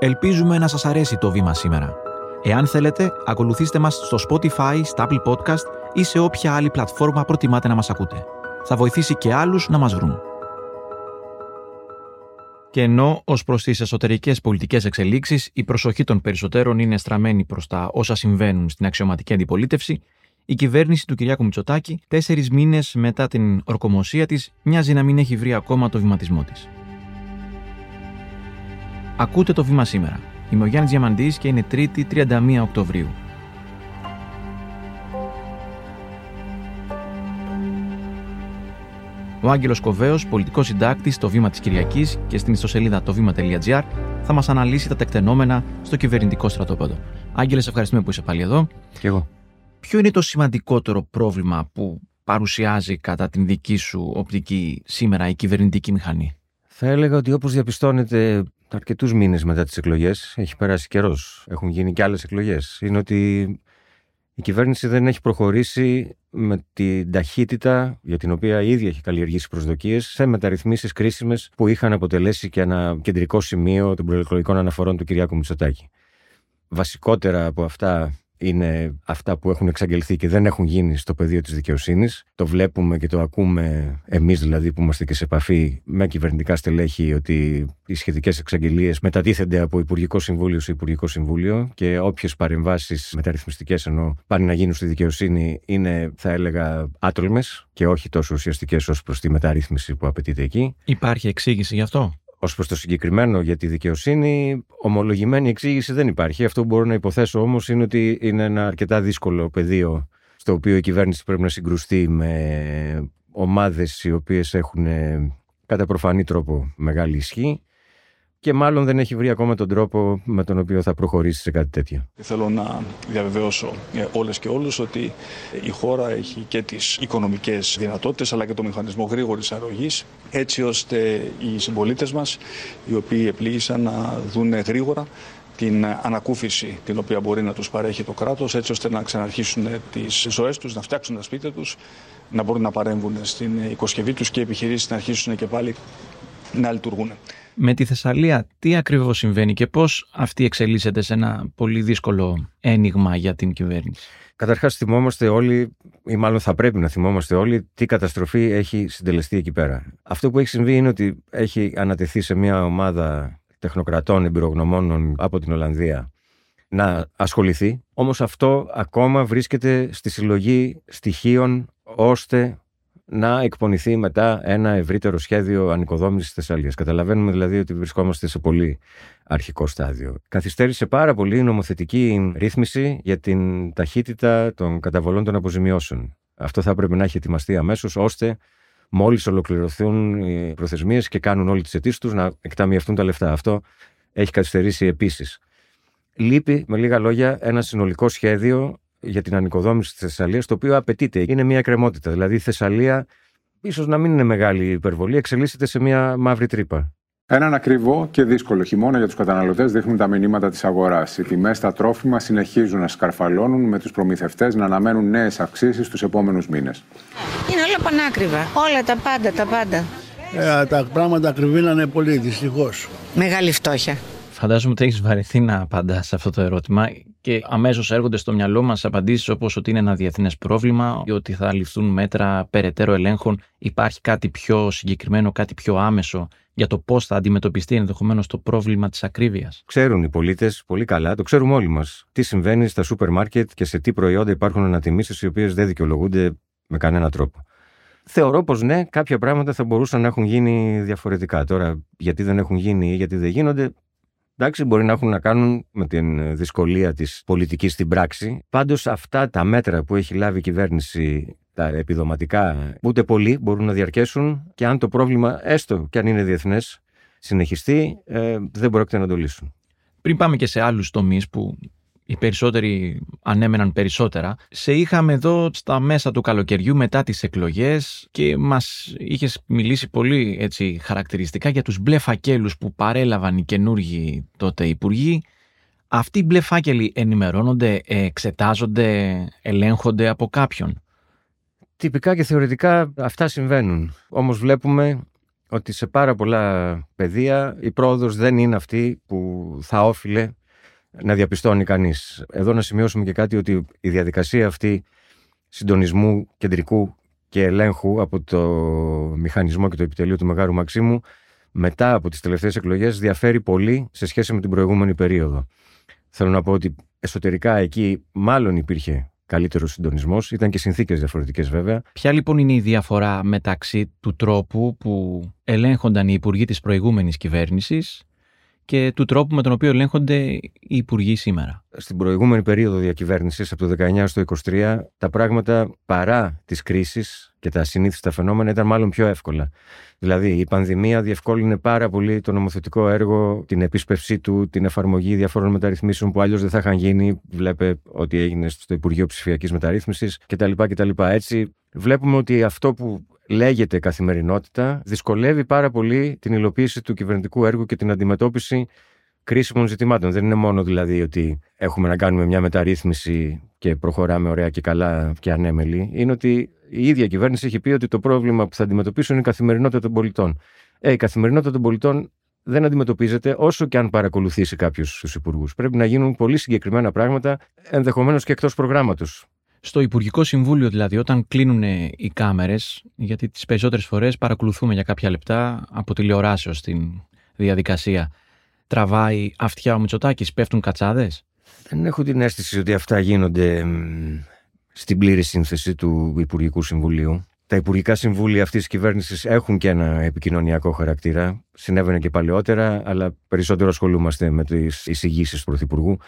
Ελπίζουμε να σας αρέσει το βήμα σήμερα. Εάν θέλετε, ακολουθήστε μας στο Spotify, στα Apple Podcast ή σε όποια άλλη πλατφόρμα προτιμάτε να μας ακούτε. Θα βοηθήσει και άλλους να μας βρουν. Και ενώ ως προς τις εσωτερικές πολιτικές εξελίξεις η προσοχή των περισσότερων είναι στραμμένη προς τα όσα συμβαίνουν στην αξιωματική αντιπολίτευση, η κυβέρνηση του Κυριάκου Μητσοτάκη, τέσσερις μήνες μετά την ορκομοσία της, μοιάζει να μην έχει βρει ακόμα το βηματισμό της. Ακούτε το βήμα σήμερα. Είμαι ο Γιάννης Διαμαντής και είναι 3η 31 Οκτωβρίου. Ο Άγγελος Κοβέος, πολιτικός συντάκτης στο βήμα της Κυριακής και στην ιστοσελίδα το βήμα.gr, θα μας αναλύσει τα τεκτενόμενα στο κυβερνητικό στρατόπεδο. Άγγελε, ευχαριστούμε που είσαι πάλι εδώ. Και εγώ. Ποιο είναι το σημαντικότερο πρόβλημα που παρουσιάζει κατά την δική σου οπτική σήμερα η κυβερνητική μηχανή; Θα έλεγα ότι όπως διαπιστώνεται αρκετούς μήνες μετά τις εκλογές, έχει περάσει καιρός, έχουν γίνει και άλλες εκλογές, είναι ότι η κυβέρνηση δεν έχει προχωρήσει με την ταχύτητα για την οποία η ίδια έχει καλλιεργήσει προσδοκίες σε μεταρρυθμίσεις κρίσιμες που είχαν αποτελέσει και ένα κεντρικό σημείο των προεκλογικών αναφορών του Κυριάκου Μητσοτάκη. Βασικότερα από αυτά είναι αυτά που έχουν εξαγγελθεί και δεν έχουν γίνει στο πεδίο της δικαιοσύνης. Το βλέπουμε και το ακούμε εμείς δηλαδή που είμαστε και σε επαφή με κυβερνητικά στελέχη ότι οι σχετικές εξαγγελίες μετατίθενται από Υπουργικό Συμβούλιο σε Υπουργικό Συμβούλιο και όποιες παρεμβάσεις μεταρρυθμιστικές ενώ πάνε να γίνουν στη δικαιοσύνη είναι θα έλεγα άτολμες και όχι τόσο ουσιαστικές ως προς τη μεταρρύθμιση που απαιτείται εκεί. Υπάρχει εξήγηση γι' αυτό; Ω προς το συγκεκριμένο για τη δικαιοσύνη, ομολογημένη εξήγηση δεν υπάρχει. Αυτό που μπορώ να υποθέσω όμως είναι ότι είναι ένα αρκετά δύσκολο πεδίο στο οποίο η κυβέρνηση πρέπει να συγκρουστεί με ομάδες οι οποίες έχουν κατά προφανή τρόπο μεγάλη ισχύ και μάλλον δεν έχει βρει ακόμα τον τρόπο με τον οποίο θα προχωρήσει σε κάτι τέτοιο. Θέλω να διαβεβαιώσω ε, όλες και όλους ότι η χώρα έχει και τις οικονομικές δυνατότητες αλλά και το μηχανισμό γρήγορης αρρωγής έτσι ώστε οι συμπολίτες μας οι οποίοι επλήγησαν να δουν γρήγορα την ανακούφιση την οποία μπορεί να τους παρέχει το κράτος έτσι ώστε να ξαναρχίσουν τις ζωές τους, να φτιάξουν τα σπίτια τους, να μπορούν να παρέμβουν στην οικοσκευή τους και οι επιχειρήσεις να αρχίσουν και πάλι να λειτουργούν. Με τη Θεσσαλία, τι ακριβώς συμβαίνει και πώς αυτή εξελίσσεται σε ένα πολύ δύσκολο ένιγμα για την κυβέρνηση; Καταρχάς θυμόμαστε όλοι, ή μάλλον θα πρέπει να θυμόμαστε όλοι, τι καταστροφή έχει συντελεστεί εκεί πέρα. Αυτό που έχει συμβεί είναι ότι έχει ανατεθεί σε μια ομάδα τεχνοκρατών εμπειρογνωμόνων από την Ολλανδία να ασχοληθεί. Όμως αυτό ακόμα βρίσκεται στη συλλογή στοιχείων ώστε να εκπονηθεί μετά ένα ευρύτερο σχέδιο ανοικοδόμησης της Θεσσαλίας. Καταλαβαίνουμε δηλαδή ότι βρισκόμαστε σε πολύ αρχικό στάδιο. Καθυστέρησε πάρα πολύ η νομοθετική ρύθμιση για την ταχύτητα των καταβολών των αποζημιώσεων. Αυτό θα έπρεπε να έχει ετοιμαστεί αμέσως ώστε μόλις ολοκληρωθούν οι προθεσμίες και κάνουν όλοι τις αιτήσεις τους να εκταμιευτούν τα λεφτά. Αυτό έχει καθυστερήσει επίσης. Λείπει, με λίγα λόγια, ένα συνολικό σχέδιο για την ανοικοδόμηση της Θεσσαλίας, το οποίο απαιτείται. Είναι μια κρεμότητα. Δηλαδή η Θεσσαλία, ίσως να μην είναι μεγάλη υπερβολή, εξελίσσεται σε μια μαύρη τρύπα. Έναν ακριβό και δύσκολο χειμώνα για τους καταναλωτές δείχνουν τα μηνύματα της αγοράς. Οι τιμές στα τρόφιμα συνεχίζουν να σκαρφαλώνουν, με τους προμηθευτές να αναμένουν νέες αυξήσεις τους επόμενους μήνες. Είναι όλα πανάκριβα. Όλα τα πάντα, τα πάντα. Ε, τα πράγματα ακριβήνανε πολύ, δυστυχώς. Μεγάλη φτώχεια. Φαντάζομαι ότι έχεις βαρεθεί να απαντάς σε αυτό το ερώτημα και αμέσως έρχονται στο μυαλό μας απαντήσεις όπως ότι είναι ένα διεθνές πρόβλημα, ότι θα ληφθούν μέτρα περαιτέρω ελέγχων. Υπάρχει κάτι πιο συγκεκριμένο, κάτι πιο άμεσο για το πώς θα αντιμετωπιστεί ενδεχομένως το πρόβλημα της ακρίβειας. Ξέρουν οι πολίτες πολύ καλά, το ξέρουμε όλοι μας, τι συμβαίνει στα σούπερ μάρκετ και σε τι προϊόντα υπάρχουν ανατιμήσεις οι οποίες δεν δικαιολογούνται με κανένα τρόπο. Θεωρώ πως ναι, κάποια πράγματα θα μπορούσαν να έχουν γίνει διαφορετικά. Τώρα, γιατί δεν έχουν γίνει ή γιατί δεν γίνονται, Εντάξει, μπορεί να έχουν να κάνουν με την δυσκολία της πολιτικής στην πράξη. Πάντως αυτά τα μέτρα που έχει λάβει η κυβέρνηση τα επιδοματικά ούτε πολύ μπορούν να διαρκέσουν και αν το πρόβλημα έστω και αν είναι διεθνές συνεχιστεί ε, δεν πρόκειται να το λύσουν. Πριν πάμε και σε άλλους τομείς που οι περισσότεροι ανέμεναν περισσότερα. Σε είχαμε εδώ στα μέσα του καλοκαιριού μετά τις εκλογές και μας είχες μιλήσει πολύ έτσι χαρακτηριστικά για τους μπλε φακέλους που παρέλαβαν οι καινούργοι τότε υπουργοί. Αυτοί οι μπλε φάκελοι ενημερώνονται, εξετάζονται, ελέγχονται από κάποιον. Τυπικά και θεωρητικά αυτά συμβαίνουν. Όμως βλέπουμε ότι σε πάρα πολλά πεδία η πρόοδος δεν είναι αυτή που θα όφιλε να διαπιστώνει κανείς. Εδώ να σημειώσουμε και κάτι ότι η διαδικασία αυτή συντονισμού κεντρικού και ελέγχου από το μηχανισμό και το επιτελείο του Μεγάρου Μαξίμου μετά από τις τελευταίες εκλογές διαφέρει πολύ σε σχέση με την προηγούμενη περίοδο. Θέλω να πω ότι εσωτερικά εκεί μάλλον υπήρχε καλύτερος συντονισμός. Ήταν και συνθήκες διαφορετικές βέβαια. Ποια λοιπόν είναι η διαφορά μεταξύ του τρόπου που ελέγχονταν οι υπουργοί της προηγούμενης κυβέρνησης και του τρόπου με τον οποίο ελέγχονται οι υπουργοί σήμερα. Στην προηγούμενη περίοδο διακυβέρνησης, από το 19 στο 23, τα πράγματα παρά τις κρίσεις και τα ασυνήθιστα φαινόμενα ήταν μάλλον πιο εύκολα. Δηλαδή, η πανδημία διευκόλυνε πάρα πολύ το νομοθετικό έργο, την επίσπευσή του, την εφαρμογή διαφόρων μεταρρυθμίσεων που αλλιώ δεν θα είχαν γίνει. Βλέπε ότι έγινε στο Υπουργείο Ψηφιακής Μεταρρύθμισης κτλ. κτλ. Έτσι, βλέπουμε ότι αυτό που λέγεται καθημερινότητα δυσκολεύει πάρα πολύ την υλοποίηση του κυβερνητικού έργου και την αντιμετώπιση κρίσιμων ζητημάτων. Δεν είναι μόνο δηλαδή ότι έχουμε να κάνουμε μια μεταρρύθμιση και προχωράμε ωραία και καλά και ανέμελοι. Είναι ότι η ίδια κυβέρνηση έχει πει ότι το πρόβλημα που θα αντιμετωπίσουν είναι η καθημερινότητα των πολιτών. Ε, η καθημερινότητα των πολιτών δεν αντιμετωπίζεται όσο και αν παρακολουθήσει κάποιος τους υπουργούς. Πρέπει να γίνουν πολύ συγκεκριμένα πράγματα, ενδεχομένως και εκτός προγράμματος. Στο Υπουργικό Συμβούλιο, δηλαδή, όταν κλείνουν οι κάμερες, γιατί τις περισσότερες φορές παρακολουθούμε για κάποια λεπτά από τηλεοράσεως στην διαδικασία, τραβάει αυτιά ο Μητσοτάκης, πέφτουν κατσάδες; Δεν έχω την αίσθηση ότι αυτά γίνονται στην πλήρη σύνθεση του Υπουργικού Συμβουλίου. Τα Υπουργικά Συμβούλια αυτής της κυβέρνησης έχουν και ένα επικοινωνιακό χαρακτήρα. Συνέβαινε και παλαιότερα, αλλά περισσότερο ασχολούμαστε με τις εισηγήσεις του Πρωθυπουργού.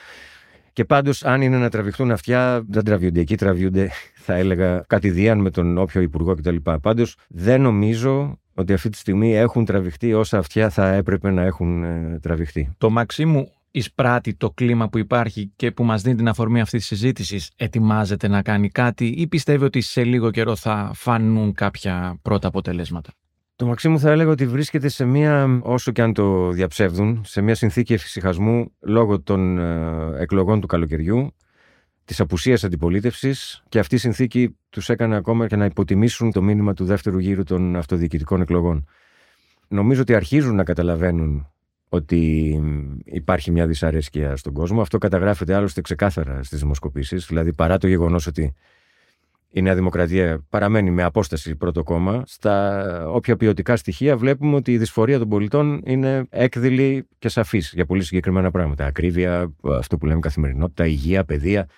Και πάντως, αν είναι να τραβηχτούν αυτιά, δεν τραβιούνται εκεί, τραβιούνται, θα έλεγα, κατηδίαν με τον όποιο υπουργό κτλ. Πάντως, δεν νομίζω ότι αυτή τη στιγμή έχουν τραβηχτεί όσα αυτιά θα έπρεπε να έχουν ε, τραβηχτεί. Το Μαξίμου εισπράττει το κλίμα που υπάρχει και που μας δίνει την αφορμή αυτής της συζήτησης ετοιμάζεται να κάνει κάτι ή πιστεύει ότι σε λίγο καιρό θα φανούν κάποια πρώτα αποτελέσματα; Το Μαξίμου θα έλεγα ότι βρίσκεται σε μια, όσο και αν το διαψεύδουν, σε μια συνθήκη εφησυχασμού λόγω των ε, εκλογών του καλοκαιριού, της απουσίας αντιπολίτευσης και αυτή η συνθήκη τους έκανε ακόμα και να υποτιμήσουν το μήνυμα του δεύτερου γύρου των αυτοδιοικητικών εκλογών. Νομίζω ότι αρχίζουν να καταλαβαίνουν ότι υπάρχει μια δυσαρέσκεια στον κόσμο. Αυτό καταγράφεται άλλωστε ξεκάθαρα στις δημοσκοπήσεις. Δηλαδή, παρά το γεγονός ότι η Νέα Δημοκρατία παραμένει με απόσταση πρώτο κόμμα, στα όποια ποιοτικά στοιχεία βλέπουμε ότι η δυσφορία των πολιτών είναι έκδηλη και σαφής για πολύ συγκεκριμένα πράγματα. Ακρίβεια, αυτό που λέμε καθημερινότητα, υγεία, παιδεία.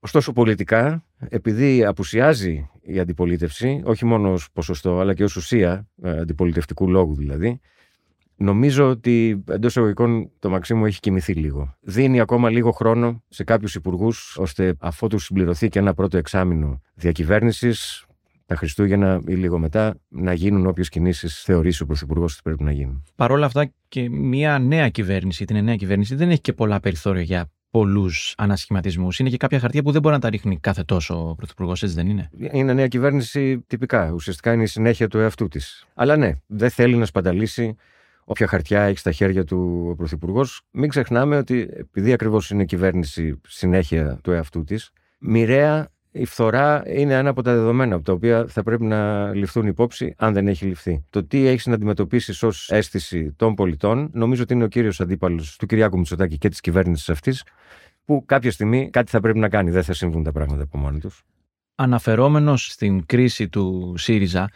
Ωστόσο, πολιτικά, επειδή απουσιάζει η αντιπολίτευση, όχι μόνο ως ποσοστό, αλλά και ως ουσία ε, αντιπολιτευτικού λόγου δηλαδή, Νομίζω ότι εντός εισαγωγικών το Μαξίμου έχει κοιμηθεί λίγο. Δίνει ακόμα λίγο χρόνο σε κάποιους υπουργούς, ώστε αφού τους συμπληρωθεί και ένα πρώτο εξάμεινο διακυβέρνησης, τα Χριστούγεννα ή λίγο μετά, να γίνουν όποιες κινήσεις θεωρήσει ο Πρωθυπουργός ότι πρέπει να γίνουν. Παρ' όλα αυτά, και μια νέα κυβέρνηση, την νέα κυβέρνηση, δεν έχει και πολλά περιθώρια για πολλούς ανασχηματισμούς. Είναι και κάποια χαρτιά που δεν μπορεί να τα ρίχνει κάθε τόσο ο Πρωθυπουργός, έτσι δεν είναι; Είναι νέα κυβέρνηση τυπικά. Ουσιαστικά είναι η συνέχεια του εαυτού της. Αλλά ναι, δεν θέλει να σπαταλήσει όποια χαρτιά έχεις στα χέρια του ο Πρωθυπουργός. Μην ξεχνάμε ότι επειδή ακριβώς είναι κυβέρνηση συνέχεια του εαυτού της, μοιραία η φθορά είναι ένα από τα δεδομένα από τα οποία θα πρέπει να ληφθούν υπόψη, αν δεν έχει ληφθεί. Το τι έχεις να αντιμετωπίσεις ως αίσθηση των πολιτών, νομίζω ότι είναι ο κύριος αντίπαλος του Κυριάκου Μητσοτάκη και της κυβέρνησης αυτής, που κάποια στιγμή κάτι θα πρέπει να κάνει. Δεν θα συμβούν τα πράγματα από μόνοι τους. Αναφερόμενος στην κρίση του ΣΥΡΙΖΑ,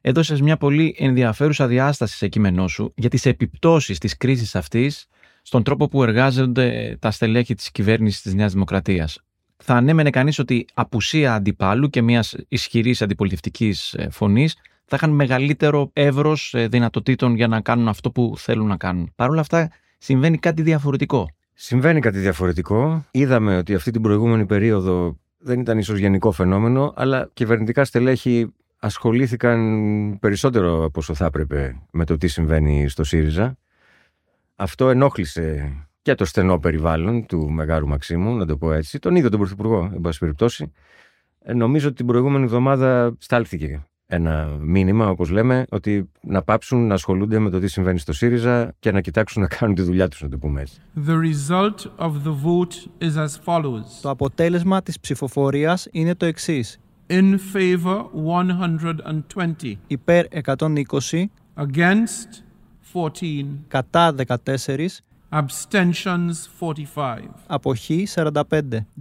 έδωσες μια πολύ ενδιαφέρουσα διάσταση σε κείμενό σου για τις επιπτώσεις της κρίσης αυτής στον τρόπο που εργάζονται τα στελέχη της κυβέρνησης της Νέας Δημοκρατίας. Θα ανέμενε κανείς ότι απουσία αντιπάλου και μιας ισχυρής αντιπολιτευτικής ε, φωνής θα είχαν μεγαλύτερο εύρος ε, δυνατοτήτων για να κάνουν αυτό που θέλουν να κάνουν. Παρ' όλα αυτά, συμβαίνει κάτι διαφορετικό. Συμβαίνει κάτι διαφορετικό. Είδαμε ότι αυτή την προηγούμενη περίοδο δεν ήταν ίσως γενικό φαινόμενο, αλλά κυβερνητικά στελέχη ασχολήθηκαν περισσότερο από όσο θα έπρεπε με το τι συμβαίνει στο ΣΥΡΙΖΑ. Αυτό ενόχλησε και το στενό περιβάλλον του Μεγάρου Μαξίμου, να το πω έτσι, τον ίδιο τον Πρωθυπουργό, εν πάση περιπτώσει. Ε, νομίζω ότι την προηγούμενη εβδομάδα στάλθηκε ένα μήνυμα, όπως λέμε, ότι να πάψουν να ασχολούνται με το τι συμβαίνει στο ΣΥΡΙΖΑ και να κοιτάξουν να κάνουν τη δουλειά τους, να το πούμε έτσι. The result of the vote is as follows. Το αποτέλεσμα της ψηφοφορίας είναι το εξής. In favor 120. Υπέρ 120, Against 14. κατά 14, Abstentions 45. αποχή 45.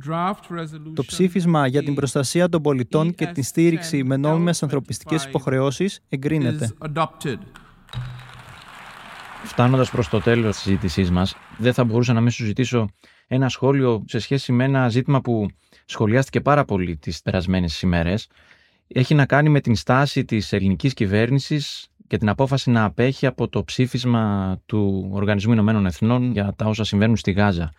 Draft resolution. Το ψήφισμα για την προστασία των πολιτών και την στήριξη με νόμιμες ανθρωπιστικές υποχρεώσεις εγκρίνεται. is adopted. Φτάνοντας προς το τέλος της συζήτησής μας, δεν θα μπορούσα να μην σου ζητήσω ένα σχόλιο σε σχέση με ένα ζήτημα που σχολιάστηκε πάρα πολύ τις περασμένες ημέρες. Έχει να κάνει με την στάση της ελληνικής κυβέρνησης και την απόφαση να απέχει από το ψήφισμα του Οργανισμού Ηνωμένων Εθνών για τα όσα συμβαίνουν στη Γάζα.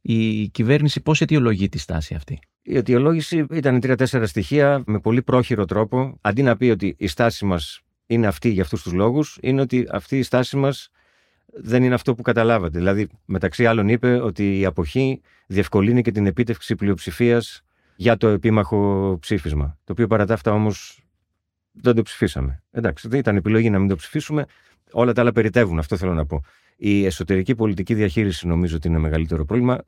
Η κυβέρνηση πώς αιτιολογεί τη στάση αυτή; Η αιτιολόγηση ήταν τρία-τέσσερα στοιχεία με πολύ πρόχειρο τρόπο. Αντί να πει ότι η στάση μας είναι αυτή για αυτούς τους λόγους, είναι ότι αυτή η στάση μας δεν είναι αυτό που καταλάβατε. Δηλαδή, μεταξύ άλλων, είπε ότι η αποχή διευκολύνει και την επίτευξη πλειοψηφίας για το επίμαχο ψήφισμα. Το οποίο παρά τα αυτά όμως δεν το ψηφίσαμε. Εντάξει, δεν ήταν επιλογή να μην το ψηφίσουμε. Όλα τα άλλα περιτεύουν, αυτό θέλω να πω. Η εσωτερική πολιτική διαχείριση νομίζω ότι είναι μεγαλύτερο πρόβλημα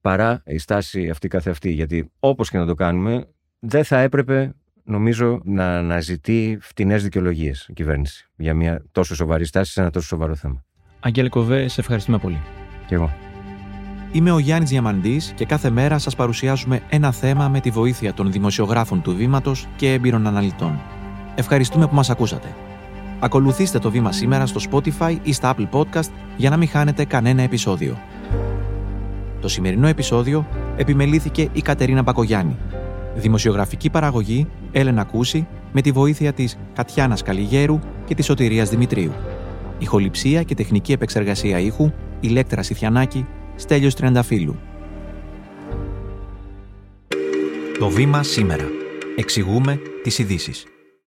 παρά η στάση αυτή καθεαυτή. Γιατί όπως και να το κάνουμε, δεν θα έπρεπε νομίζω να αναζητεί φτηνές δικαιολογίες η κυβέρνηση για μια τόσο σοβαρή στάση σε ένα τόσο σοβαρό θέμα. Αγγέλη Κοβέ, σε ευχαριστούμε πολύ. Και εγώ. Είμαι ο Γιάννης Διαμαντής και κάθε μέρα σας παρουσιάζουμε ένα θέμα με τη βοήθεια των δημοσιογράφων του Βήματος και έμπειρων αναλυτών. Ευχαριστούμε που μας ακούσατε. Ακολουθήστε το Βήμα σήμερα στο Spotify ή στα Apple Podcast για να μην χάνετε κανένα επεισόδιο. Το σημερινό επεισόδιο επιμελήθηκε η Κατερίνα Πακογιάννη. Δημοσιογραφική παραγωγή Έλενα Κούση με τη βοήθεια της Κατιάνας Καλιγέρου και της Σωτηρίας Δημητρίου. Ηχοληψία και τεχνική επεξεργασία ήχου Ηλέκτρα Σιθιανάκη, Στέλιος Τριανταφύλου. Το Βήμα σήμερα. Εξηγούμε τις ειδήσεις.